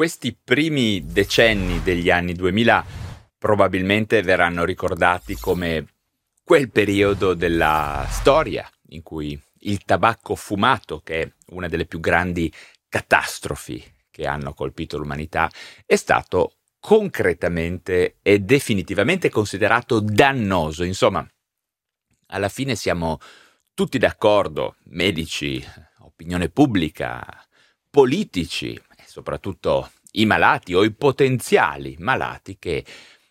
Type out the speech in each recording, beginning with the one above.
Questi primi decenni degli anni 2000 probabilmente verranno ricordati come quel periodo della storia in cui il tabacco fumato, che è una delle più grandi catastrofi che hanno colpito l'umanità, è stato concretamente e definitivamente considerato dannoso. Insomma, alla fine siamo tutti d'accordo, medici, opinione pubblica, politici soprattutto i malati o i potenziali malati che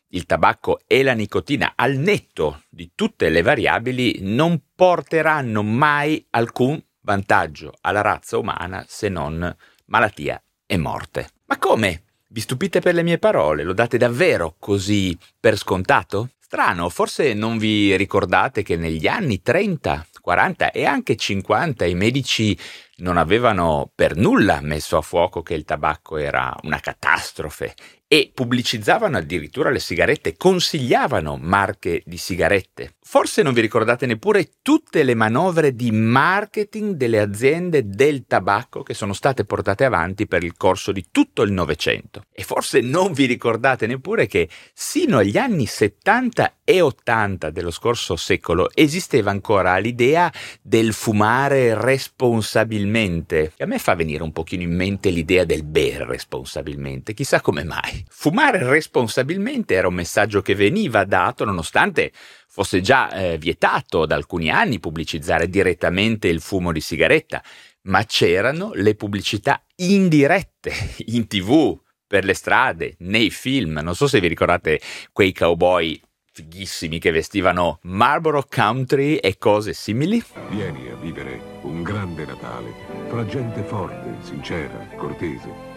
il tabacco e la nicotina, al netto di tutte le variabili, non porteranno mai alcun vantaggio alla razza umana se non malattia e morte. Ma come? Vi stupite per le mie parole? Lo date davvero così per scontato? Strano, forse non vi ricordate che negli anni 30, 40 e anche 50 i medici non avevano per nulla messo a fuoco che il tabacco era una catastrofe e pubblicizzavano addirittura le sigarette, consigliavano marche di sigarette. Forse non vi ricordate neppure tutte le manovre di marketing delle aziende del tabacco che sono state portate avanti per il corso di tutto il Novecento. E forse non vi ricordate neppure che sino agli anni 70 e 80 dello scorso secolo esisteva ancora l'idea del fumare responsabilmente. E a me fa venire un pochino in mente l'idea del bere responsabilmente, chissà come mai. Fumare responsabilmente era un messaggio che veniva dato nonostante fosse già eh, vietato da alcuni anni pubblicizzare direttamente il fumo di sigaretta, ma c'erano le pubblicità indirette in tv, per le strade, nei film. Non so se vi ricordate quei cowboy fighissimi che vestivano Marlboro Country e cose simili. Vieni a vivere un grande Natale fra gente forte, sincera, cortese.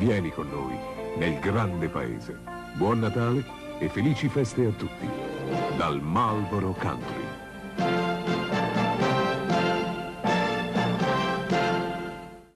Vieni con noi nel grande paese. Buon Natale e felici feste a tutti. Dal Marlboro Country.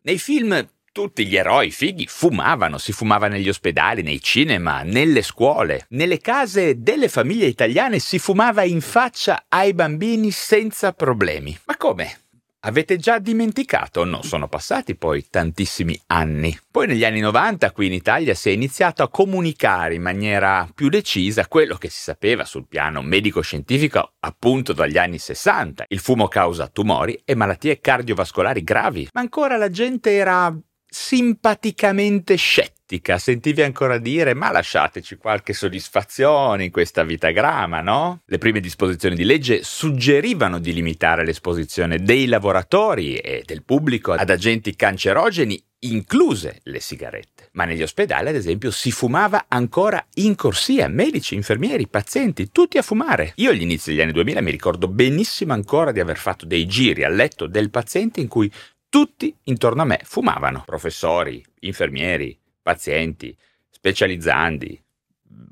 Nei film tutti gli eroi fighi fumavano, si fumava negli ospedali, nei cinema, nelle scuole, nelle case delle famiglie italiane si fumava in faccia ai bambini senza problemi. Ma come? Avete già dimenticato? Non sono passati poi tantissimi anni. Poi negli anni 90 qui in Italia si è iniziato a comunicare in maniera più decisa quello che si sapeva sul piano medico-scientifico appunto dagli anni 60. Il fumo causa tumori e malattie cardiovascolari gravi. Ma ancora la gente era simpaticamente scettica, sentivi ancora dire ma lasciateci qualche soddisfazione in questa vita grama, no? Le prime disposizioni di legge suggerivano di limitare l'esposizione dei lavoratori e del pubblico ad agenti cancerogeni incluse le sigarette. Ma negli ospedali, ad esempio, si fumava ancora in corsia, medici, infermieri, pazienti, tutti a fumare. Io agli inizi degli anni 2000 mi ricordo benissimo ancora di aver fatto dei giri a letto del paziente in cui tutti intorno a me fumavano. Professori, infermieri, pazienti, specializzandi,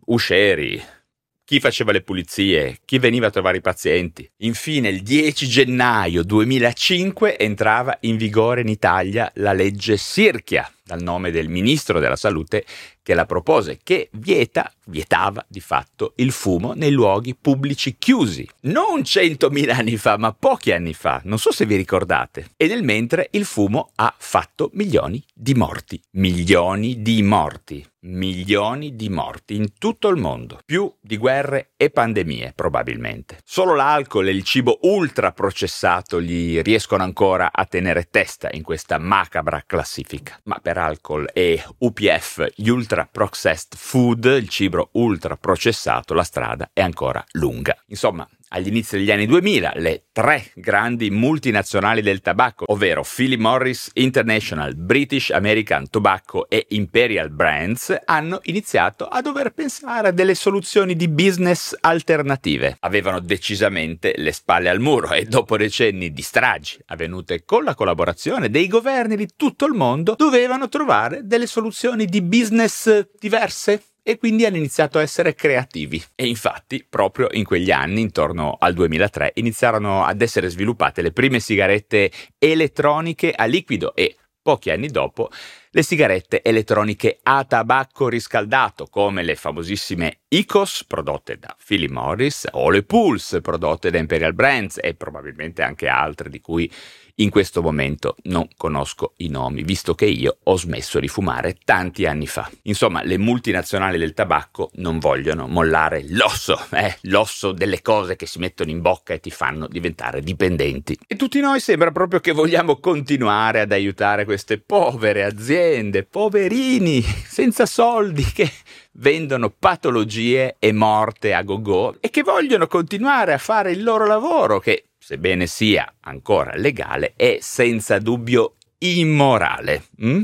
uscieri, chi faceva le pulizie, chi veniva a trovare i pazienti. Infine, il 10 gennaio 2005 entrava in vigore in Italia la legge Sirchia, dal nome del ministro della salute che la propose, che vieta, vietava di fatto il fumo nei luoghi pubblici chiusi. Non centomila anni fa, ma pochi anni fa, non so se vi ricordate. E nel mentre il fumo ha fatto milioni di morti. Milioni di morti. Milioni di morti in tutto il mondo. Più di guerre e pandemie, probabilmente. Solo l'alcol e il cibo ultra processato gli riescono ancora a tenere testa in questa macabra classifica. Ma per alcol e UPF, gli ultra processed food, il cibo ultra processato, la strada è ancora lunga. Insomma, agli inizi degli anni 2000 le tre grandi multinazionali del tabacco, ovvero Philip Morris International, British American Tobacco e Imperial Brands, hanno iniziato a dover pensare a delle soluzioni di business alternative. Avevano decisamente le spalle al muro e dopo decenni di stragi avvenute con la collaborazione dei governi di tutto il mondo, dovevano trovare delle soluzioni di business diverse e quindi hanno iniziato a essere creativi. E infatti, proprio in quegli anni, intorno al 2003, iniziarono ad essere sviluppate le prime sigarette elettroniche a liquido e pochi anni dopo le sigarette elettroniche a tabacco riscaldato, come le famosissime ICOS prodotte da Philip Morris o le Pulse prodotte da Imperial Brands e probabilmente anche altre di cui In questo momento non conosco i nomi, visto che io ho smesso di fumare tanti anni fa. Insomma, le multinazionali del tabacco non vogliono mollare l'osso, eh, l'osso delle cose che si mettono in bocca e ti fanno diventare dipendenti. E tutti noi sembra proprio che vogliamo continuare ad aiutare queste povere aziende, poverini, senza soldi, che vendono patologie e morte a go-go e che vogliono continuare a fare il loro lavoro, che sebbene sia ancora legale, è senza dubbio immorale. Mm?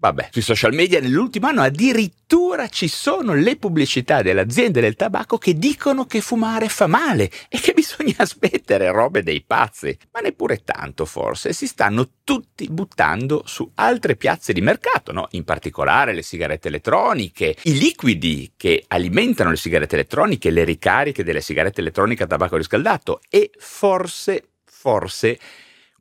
Vabbè, sui social media nell'ultimo anno addirittura ci sono le pubblicità delle aziende del tabacco che dicono che fumare fa male e che bisogna smettere robe dei pazzi. Ma neppure tanto forse, si stanno tutti buttando su altre piazze di mercato, no? In particolare le sigarette elettroniche, i liquidi che alimentano le sigarette elettroniche, le ricariche delle sigarette elettroniche a tabacco riscaldato e forse, forse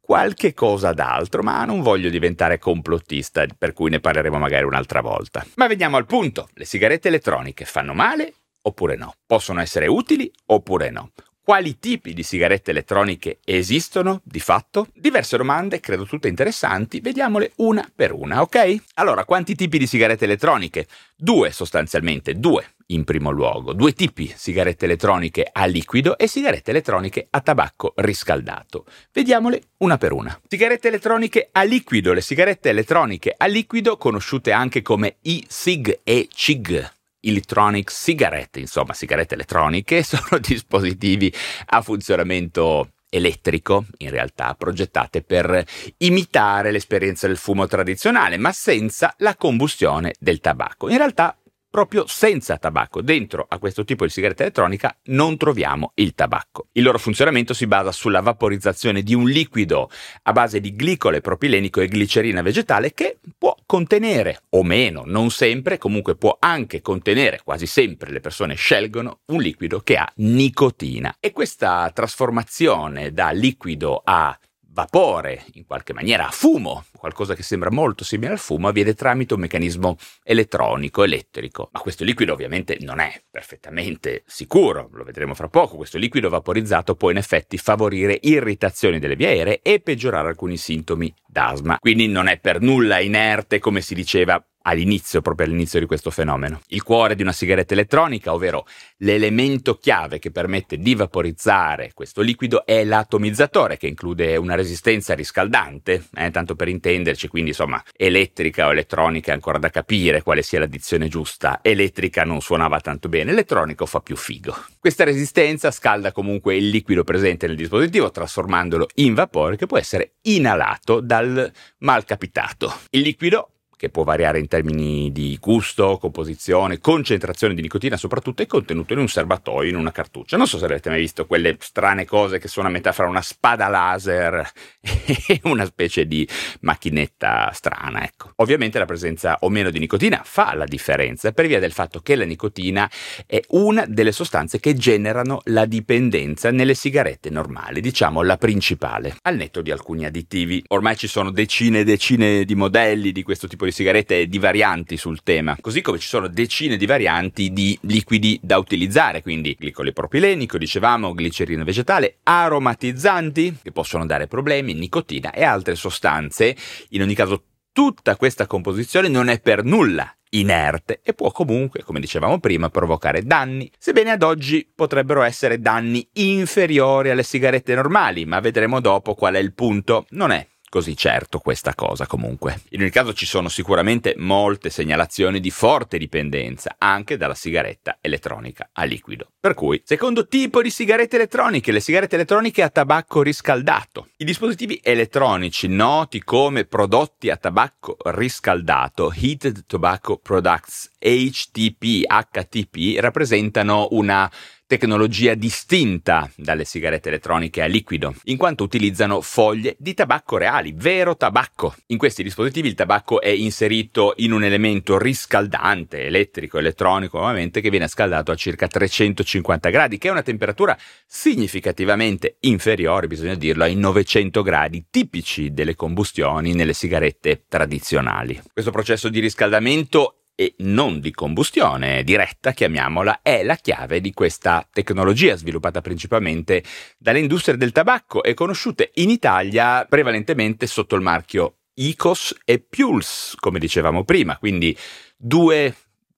qualche cosa d'altro, ma non voglio diventare complottista, per cui ne parleremo magari un'altra volta. Ma veniamo al punto. Le sigarette elettroniche fanno male oppure no? Possono essere utili oppure no? Quali tipi di sigarette elettroniche esistono di fatto? Diverse domande, credo tutte interessanti, vediamole una per una, ok? Allora, quanti tipi di sigarette elettroniche? Due sostanzialmente, due in primo luogo, due tipi, sigarette elettroniche a liquido e sigarette elettroniche a tabacco riscaldato. Vediamole una per una. Sigarette elettroniche a liquido, le sigarette elettroniche a liquido, conosciute anche come e-sig e CIG, Electronic Cigarette, insomma sigarette elettroniche, sono dispositivi a funzionamento elettrico, in realtà progettate per imitare l'esperienza del fumo tradizionale, ma senza la combustione del tabacco. In realtà proprio senza tabacco. Dentro a questo tipo di sigaretta elettronica non troviamo il tabacco. Il loro funzionamento si basa sulla vaporizzazione di un liquido a base di glicole, propilenico e glicerina vegetale che può contenere o meno, non sempre, comunque può anche contenere, quasi sempre le persone scelgono un liquido che ha nicotina. E questa trasformazione da liquido a vapore, in qualche maniera a fumo, qualcosa che sembra molto simile al fumo, avviene tramite un meccanismo elettronico, elettrico. Ma questo liquido ovviamente non è perfettamente sicuro, lo vedremo fra poco. Questo liquido vaporizzato può in effetti favorire irritazioni delle vie aeree e peggiorare alcuni sintomi d'asma. Quindi non è per nulla inerte come si diceva all'inizio, proprio all'inizio di questo fenomeno. Il cuore di una sigaretta elettronica, ovvero l'elemento chiave che permette di vaporizzare questo liquido, è l'atomizzatore, che include una resistenza riscaldante, eh, tanto per intenderci, quindi insomma elettrica o elettronica è ancora da capire quale sia l'addizione giusta. Elettrica non suonava tanto bene, elettronico fa più figo. Questa resistenza scalda comunque il liquido presente nel dispositivo, trasformandolo in vapore che può essere inalato dal malcapitato. Il liquido che può variare in termini di gusto, composizione, concentrazione di nicotina, soprattutto è contenuto in un serbatoio, in una cartuccia. Non so se avete mai visto quelle strane cose che sono a metà fra una spada laser e una specie di macchinetta strana, ecco. Ovviamente la presenza o meno di nicotina fa la differenza per via del fatto che la nicotina è una delle sostanze che generano la dipendenza nelle sigarette normali, diciamo la principale, al netto di alcuni additivi. Ormai ci sono decine e decine di modelli di questo tipo di sigarette e di varianti sul tema, così come ci sono decine di varianti di liquidi da utilizzare, quindi glicole propilenico, dicevamo, glicerina vegetale, aromatizzanti che possono dare problemi, nicotina e altre sostanze. In ogni caso tutta questa composizione non è per nulla inerte e può comunque, come dicevamo prima, provocare danni, sebbene ad oggi potrebbero essere danni inferiori alle sigarette normali, ma vedremo dopo qual è il punto. Non è così certo questa cosa comunque. In ogni caso ci sono sicuramente molte segnalazioni di forte dipendenza anche dalla sigaretta elettronica a liquido. Per cui, secondo tipo di sigarette elettroniche, le sigarette elettroniche a tabacco riscaldato. I dispositivi elettronici noti come prodotti a tabacco riscaldato, Heated Tobacco Products HTP, HTP, rappresentano una tecnologia distinta dalle sigarette elettroniche a liquido, in quanto utilizzano foglie di tabacco reali, vero tabacco. In questi dispositivi il tabacco è inserito in un elemento riscaldante, elettrico, elettronico, ovviamente, che viene scaldato a circa 350 gradi, che è una temperatura significativamente inferiore, bisogna dirlo, ai 900 gradi tipici delle combustioni nelle sigarette tradizionali. Questo processo di riscaldamento e non di combustione diretta, chiamiamola, è la chiave di questa tecnologia sviluppata principalmente dalle industrie del tabacco e conosciute in Italia prevalentemente sotto il marchio ICOS e Puls, come dicevamo prima, quindi due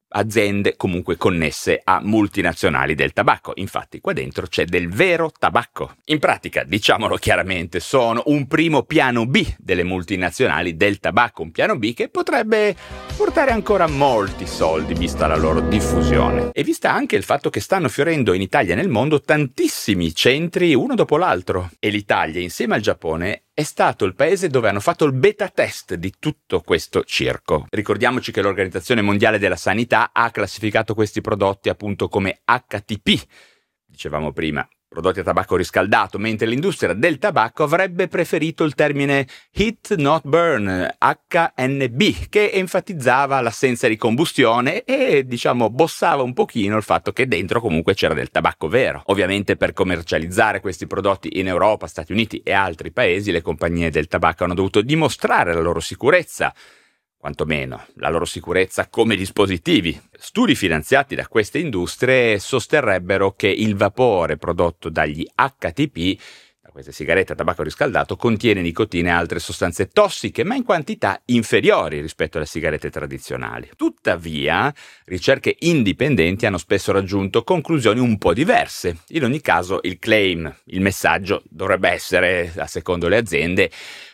aziende comunque connesse a multinazionali del tabacco. Infatti qua dentro c'è del vero tabacco. In pratica, diciamolo chiaramente, sono un primo piano B delle multinazionali del tabacco, un piano B che potrebbe portare ancora molti soldi vista la loro diffusione. E vista anche il fatto che stanno fiorendo in Italia e nel mondo tantissimi centri uno dopo l'altro. E l'Italia insieme al Giappone è stato il paese dove hanno fatto il beta test di tutto questo circo. Ricordiamoci che l'Organizzazione Mondiale della Sanità ha classificato questi prodotti appunto come HTP, dicevamo prima, prodotti a tabacco riscaldato, mentre l'industria del tabacco avrebbe preferito il termine Heat Not Burn, HNB, che enfatizzava l'assenza di combustione e, diciamo, bossava un pochino il fatto che dentro comunque c'era del tabacco vero. Ovviamente per commercializzare questi prodotti in Europa, Stati Uniti e altri paesi, le compagnie del tabacco hanno dovuto dimostrare la loro sicurezza, quantomeno la loro sicurezza come dispositivi. Studi finanziati da queste industrie sosterrebbero che il vapore prodotto dagli HTP queste sigarette a tabacco riscaldato contiene nicotina e altre sostanze tossiche, ma in quantità inferiori rispetto alle sigarette tradizionali. Tuttavia, ricerche indipendenti hanno spesso raggiunto conclusioni un po' diverse. In ogni caso, il claim, il messaggio dovrebbe essere, a secondo le aziende,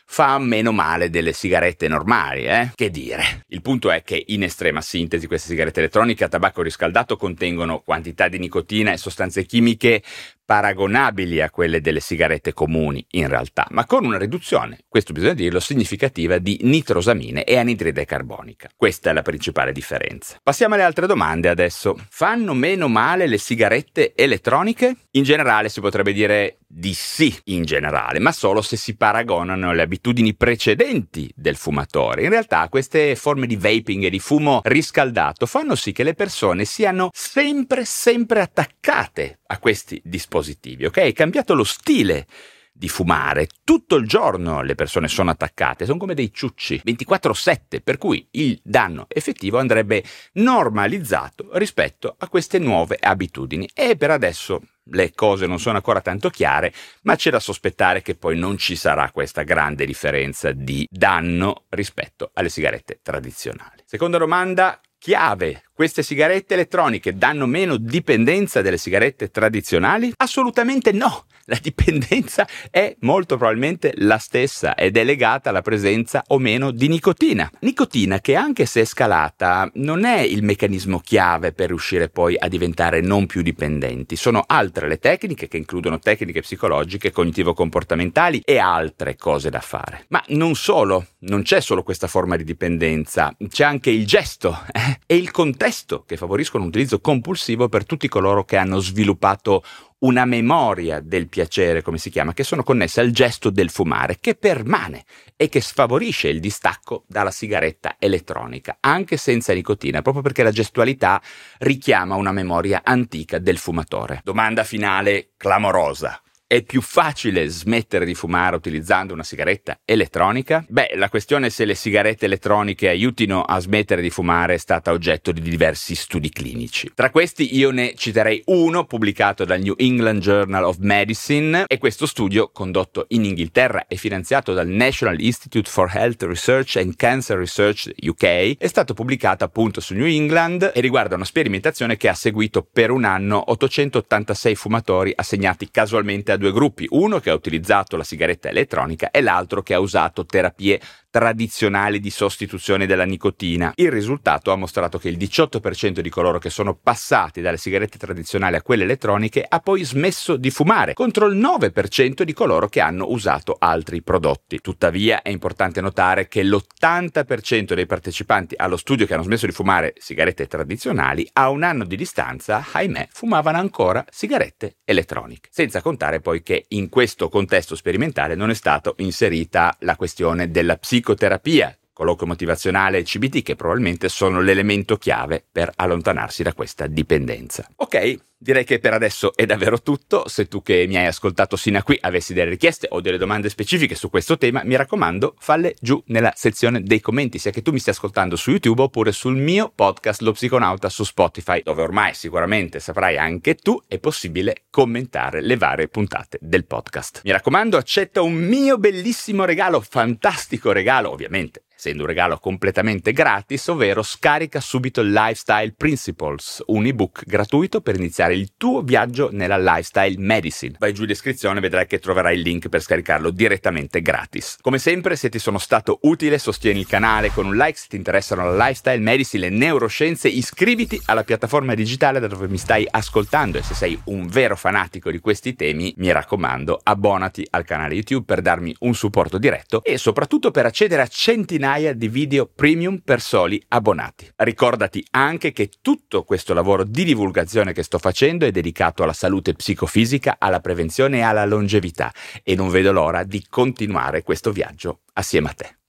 fa meno male delle sigarette normali, eh? Che dire. Il punto è che in estrema sintesi queste sigarette elettroniche a tabacco riscaldato contengono quantità di nicotina e sostanze chimiche paragonabili a quelle delle sigarette comuni in realtà, ma con una riduzione, questo bisogna dirlo, significativa di nitrosamine e anidride carbonica. Questa è la principale differenza. Passiamo alle altre domande adesso. Fanno meno male le sigarette elettroniche? In generale si potrebbe dire di sì, in generale, ma solo se si paragonano alle abitudini precedenti del fumatore. In realtà queste forme di vaping e di fumo riscaldato fanno sì che le persone siano sempre, sempre attaccate a questi dispositivi, ok? È cambiato lo stile di fumare. Tutto il giorno le persone sono attaccate, sono come dei ciucci, 24/7, per cui il danno effettivo andrebbe normalizzato rispetto a queste nuove abitudini. E per adesso le cose non sono ancora tanto chiare, ma c'è da sospettare che poi non ci sarà questa grande differenza di danno rispetto alle sigarette tradizionali. Seconda domanda, chiave. Queste sigarette elettroniche danno meno dipendenza delle sigarette tradizionali? Assolutamente no. La dipendenza è molto probabilmente la stessa ed è legata alla presenza o meno di nicotina. Nicotina che anche se è scalata non è il meccanismo chiave per riuscire poi a diventare non più dipendenti. Sono altre le tecniche che includono tecniche psicologiche, cognitivo-comportamentali e altre cose da fare. Ma non solo, non c'è solo questa forma di dipendenza, c'è anche il gesto eh? e il contesto che favoriscono un utilizzo compulsivo per tutti coloro che hanno sviluppato una memoria del piacere, come si chiama, che sono connesse al gesto del fumare, che permane e che sfavorisce il distacco dalla sigaretta elettronica, anche senza nicotina, proprio perché la gestualità richiama una memoria antica del fumatore. Domanda finale clamorosa. È più facile smettere di fumare utilizzando una sigaretta elettronica? Beh, la questione se le sigarette elettroniche aiutino a smettere di fumare è stata oggetto di diversi studi clinici. Tra questi io ne citerei uno pubblicato dal New England Journal of Medicine e questo studio, condotto in Inghilterra e finanziato dal National Institute for Health Research and Cancer Research UK, è stato pubblicato appunto su New England e riguarda una sperimentazione che ha seguito per un anno 886 fumatori assegnati casualmente a due gruppi, uno che ha utilizzato la sigaretta elettronica e l'altro che ha usato terapie tradizionali di sostituzione della nicotina. Il risultato ha mostrato che il 18% di coloro che sono passati dalle sigarette tradizionali a quelle elettroniche ha poi smesso di fumare, contro il 9% di coloro che hanno usato altri prodotti. Tuttavia è importante notare che l'80% dei partecipanti allo studio che hanno smesso di fumare sigarette tradizionali a un anno di distanza, ahimè, fumavano ancora sigarette elettroniche. Senza contare poi che in questo contesto sperimentale non è stata inserita la questione della psicoterapia colloquio motivazionale e CBT che probabilmente sono l'elemento chiave per allontanarsi da questa dipendenza. Ok, Direi che per adesso è davvero tutto. Se tu che mi hai ascoltato sino a qui avessi delle richieste o delle domande specifiche su questo tema, mi raccomando, falle giù nella sezione dei commenti, sia che tu mi stia ascoltando su YouTube oppure sul mio podcast Lo Psiconauta su Spotify, dove ormai sicuramente saprai anche tu è possibile commentare le varie puntate del podcast. Mi raccomando, accetta un mio bellissimo regalo, fantastico regalo, ovviamente essendo un regalo completamente gratis, ovvero scarica subito Lifestyle Principles, un ebook gratuito per iniziare il tuo viaggio nella lifestyle medicine. Vai giù in descrizione e vedrai che troverai il link per scaricarlo direttamente gratis. Come sempre, se ti sono stato utile, sostieni il canale con un like se ti interessano la lifestyle medicine, le neuroscienze, iscriviti alla piattaforma digitale da dove mi stai ascoltando e se sei un vero fanatico di questi temi, mi raccomando, abbonati al canale YouTube per darmi un supporto diretto e soprattutto per accedere a centinaia centinaia di video premium per soli abbonati. Ricordati anche che tutto questo lavoro di divulgazione che sto facendo è dedicato alla salute psicofisica, alla prevenzione e alla longevità e non vedo l'ora di continuare questo viaggio assieme a te.